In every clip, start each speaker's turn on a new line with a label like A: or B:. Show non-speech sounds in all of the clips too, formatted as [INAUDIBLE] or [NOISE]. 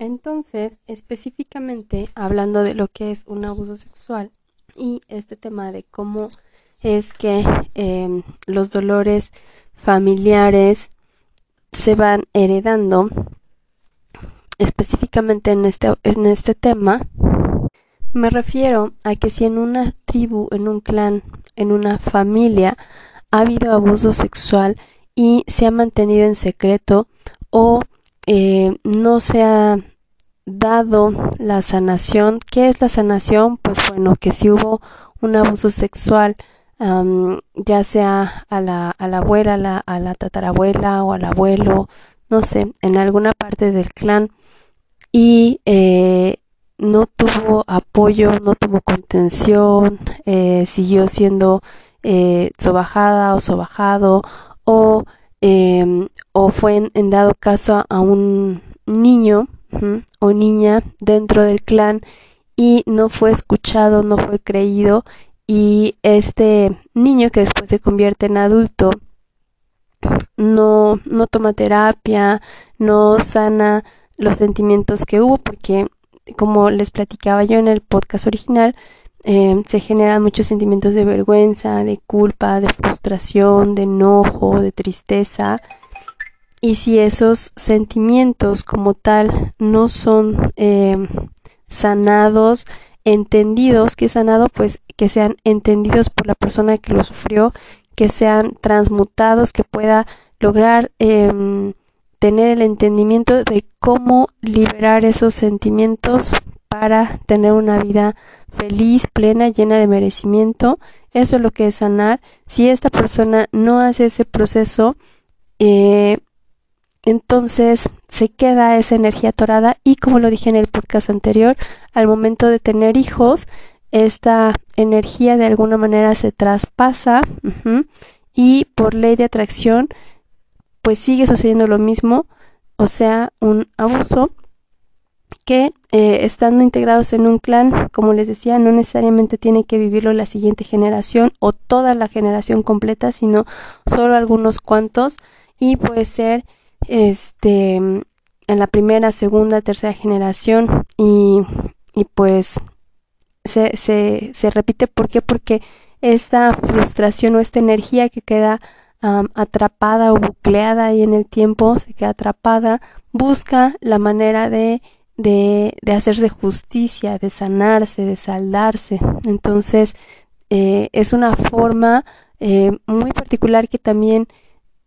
A: Entonces, específicamente hablando de lo que es un abuso sexual y este tema de cómo es que em, los dolores familiares se van heredando, específicamente en este, en este tema, me refiero a que si en una tribu, en un clan, en una familia ha habido abuso sexual y se ha mantenido en secreto o eh, no se ha dado la sanación. ¿Qué es la sanación? Pues bueno, que si hubo un abuso sexual, ya sea a la, abuela, a la, a la tatarabuela o al abuelo, no sé, en alguna parte del clan y eh, no tuvo apoyo, no tuvo contención, eh, siguió siendo eh, sobajada o sobajado o, em, o fue en, dado caso a un niño o niña dentro del clan y no fue escuchado, no fue creído y este niño que después se convierte en adulto no, no toma terapia, no sana los sentimientos que hubo porque como les platicaba yo en el podcast original, eh, se generan muchos sentimientos de vergüenza, de culpa, de frustración, de enojo, de tristeza. Y si esos sentimientos como tal no son eh, sanados, entendidos, que sanado, pues que sean entendidos por la persona que lo sufrió, que sean transmutados, que pueda lograr em, tener el entendimiento de cómo liberar esos sentimientos para tener una vida feliz, plena, llena de merecimiento. Eso es lo que es sanar. Si esta persona no hace ese proceso, eh, entonces se queda esa energía atorada y como lo dije en el podcast anterior, al momento de tener hijos, esta energía de alguna manera se traspasa y por ley de atracción pues sigue sucediendo lo mismo, o sea, un abuso que eh, estando integrados en un clan, como les decía, no necesariamente tiene que vivirlo la siguiente generación o toda la generación completa, sino solo algunos cuantos y puede ser este en la primera, segunda, tercera generación y, y pues se, se, se repite. ¿Por qué? Porque esta frustración o esta energía que queda atrapada o bucleada ahí en el tiempo, se queda atrapada, busca la manera de, de, de hacerse justicia, de sanarse, de saldarse. Entonces, eh, es una forma eh, muy particular que también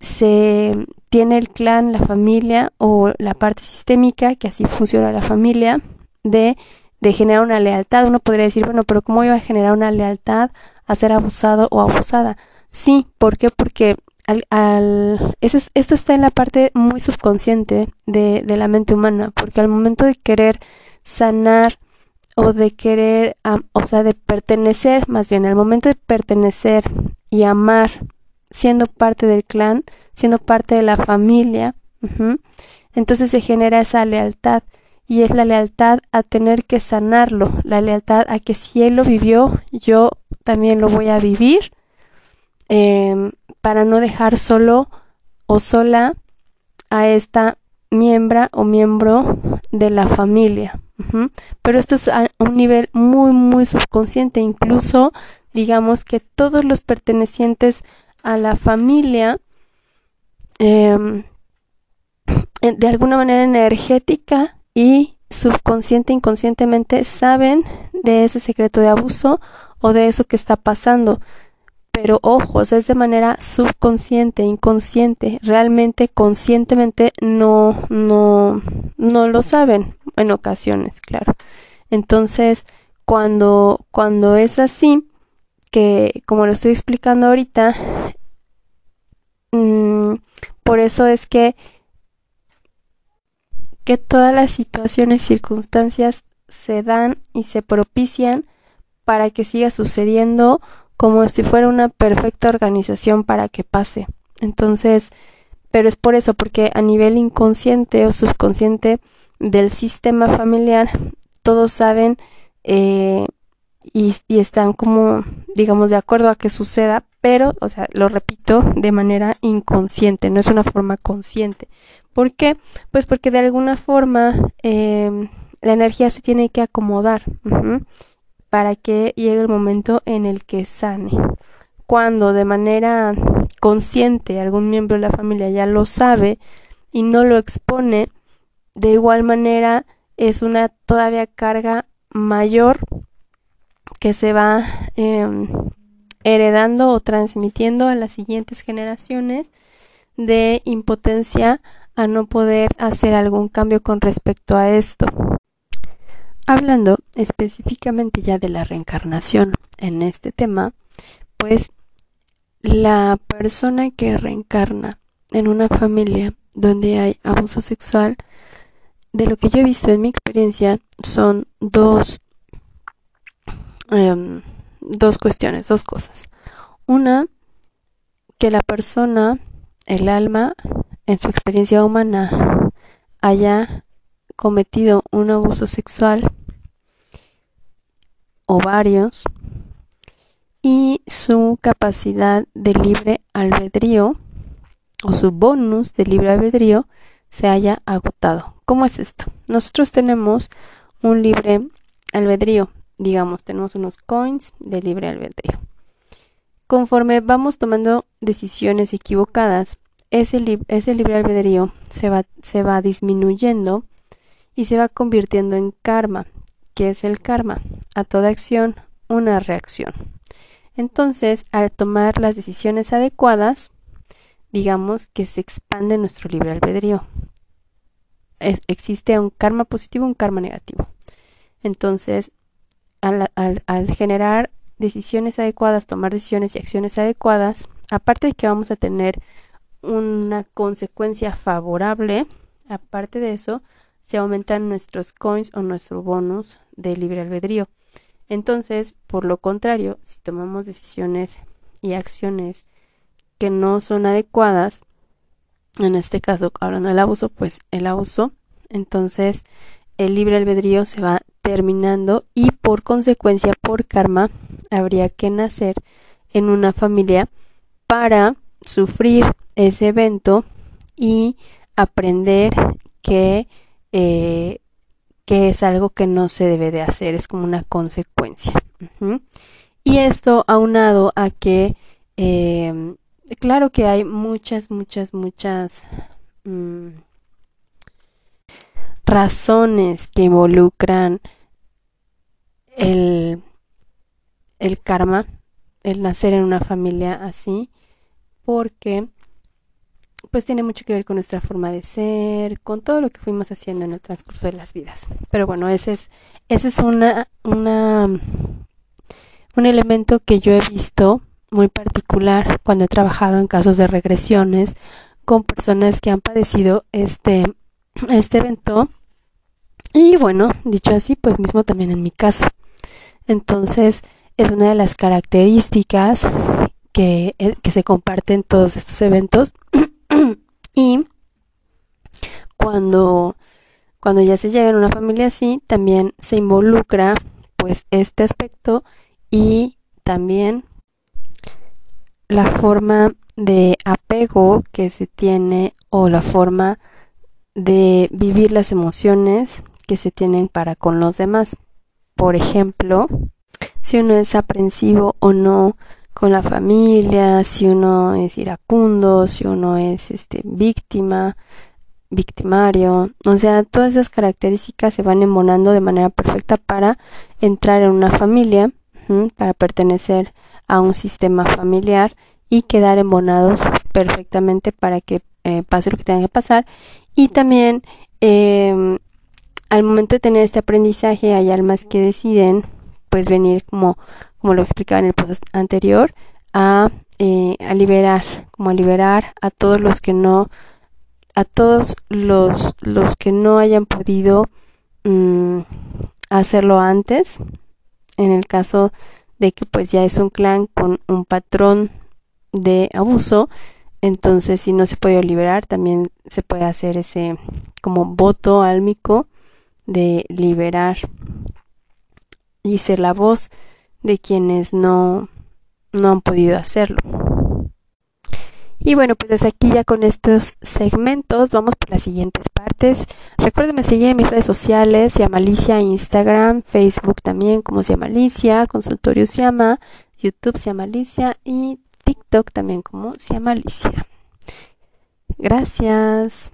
A: se tiene el clan, la familia o la parte sistémica, que así funciona la familia, de, de generar una lealtad. Uno podría decir, bueno, pero ¿cómo iba a generar una lealtad a ser abusado o abusada? Sí, ¿por qué? Porque al, al esto está en la parte muy subconsciente de, de, la mente humana, porque al momento de querer sanar o de querer, o sea, de pertenecer, más bien, al momento de pertenecer y amar, siendo parte del clan, siendo parte de la familia, entonces se genera esa lealtad y es la lealtad a tener que sanarlo, la lealtad a que si él lo vivió, yo también lo voy a vivir Em, para no dejar solo o sola a esta miembro o miembro de la familia. Pero esto es a un nivel muy, muy subconsciente. Incluso, digamos que todos los pertenecientes a la familia, em, de alguna manera energética y subconsciente, inconscientemente, saben de ese secreto de abuso o de eso que está pasando pero ojos, es de manera subconsciente, inconsciente, realmente conscientemente no, no, no lo saben en ocasiones, claro. Entonces, cuando, cuando es así, que como lo estoy explicando ahorita, mm, por eso es que, que todas las situaciones, circunstancias se dan y se propician para que siga sucediendo como si fuera una perfecta organización para que pase. Entonces, pero es por eso, porque a nivel inconsciente o subconsciente del sistema familiar, todos saben eh, y, y, están como, digamos, de acuerdo a que suceda, pero, o sea, lo repito, de manera inconsciente, no es una forma consciente. ¿Por qué? Pues porque de alguna forma eh, la energía se tiene que acomodar para que llegue el momento en el que sane. Cuando de manera consciente algún miembro de la familia ya lo sabe y no lo expone, de igual manera es una todavía carga mayor que se va em, heredando o transmitiendo a las siguientes generaciones de impotencia a no poder hacer algún cambio con respecto a esto. Hablando específicamente ya de la reencarnación en este tema, pues la persona que reencarna en una familia donde hay abuso sexual, de lo que yo he visto en mi experiencia, son dos, em, dos cuestiones, dos cosas. Una, que la persona, el alma, en su experiencia humana, haya cometido un abuso sexual o varios y su capacidad de libre albedrío o su bonus de libre albedrío se haya agotado. ¿Cómo es esto? Nosotros tenemos un libre albedrío, digamos, tenemos unos coins de libre albedrío. Conforme vamos tomando decisiones equivocadas, ese, libre albedrío se va disminuyendo y se va convirtiendo en karma. ¿Qué es el karma? A toda acción, una reacción. Entonces, al tomar las decisiones adecuadas, digamos que se expande nuestro libre albedrío. existe un karma positivo un karma negativo. Entonces, al, al generar decisiones adecuadas, tomar decisiones y acciones adecuadas, aparte de que vamos a tener una consecuencia favorable, aparte de eso, se aumentan nuestros coins o nuestro bonus de libre albedrío. Entonces, por lo contrario, si tomamos decisiones y acciones que no son adecuadas, en este caso hablando del abuso, pues el abuso, entonces el libre albedrío se va terminando y por consecuencia, por karma, habría que nacer en una familia para sufrir ese evento y aprender que eh, que es algo que no se debe de hacer, es como una consecuencia. Y esto aunado a que, em, claro que hay muchas, muchas, muchas mm, razones que involucran el, el karma, el nacer en una familia así, porque pues tiene mucho que ver con nuestra forma de ser, con todo lo que fuimos haciendo en el transcurso de las vidas. Pero bueno, ese es, ese es una, una, un elemento que yo he visto muy particular cuando he trabajado en casos de regresiones con personas que han padecido este, este evento. Y bueno, dicho así, pues mismo también en mi caso. Entonces, es una de las características que, eh, que se comparten todos estos eventos [CLEARS THROAT] [CLEARS THROAT] y cuando, cuando ya se llega en una familia así, también se involucra pues este aspecto y también la forma de apego que se tiene o la forma de vivir las emociones que se tienen para con los demás. Por ejemplo, si uno es aprensivo o no con la familia, si uno es iracundo, si uno es este víctima, victimario, o sea, todas esas características se van embonando de manera perfecta para entrar en una familia, para pertenecer a un sistema familiar y quedar embonados perfectamente para que eh, pase lo que tenga que pasar. Y también em, al momento de tener este aprendizaje hay almas que deciden pues venir como como lo explicaba en el post anterior, a, eh, a liberar, como a liberar a todos los que no, a todos los, los que no hayan podido mm, hacerlo antes, en el caso de que pues ya es un clan con un patrón de abuso, entonces si no se puede liberar, también se puede hacer ese como voto álmico de liberar y ser la voz de quienes no, no han podido hacerlo. Y bueno, pues desde aquí ya con estos segmentos vamos por las siguientes partes. Recuerden seguir en mis redes sociales, se llama Alicia, Instagram, Facebook también como se llama Alicia, Consultorio se llama, YouTube se llama Alicia y TikTok también como se llama Alicia. Gracias.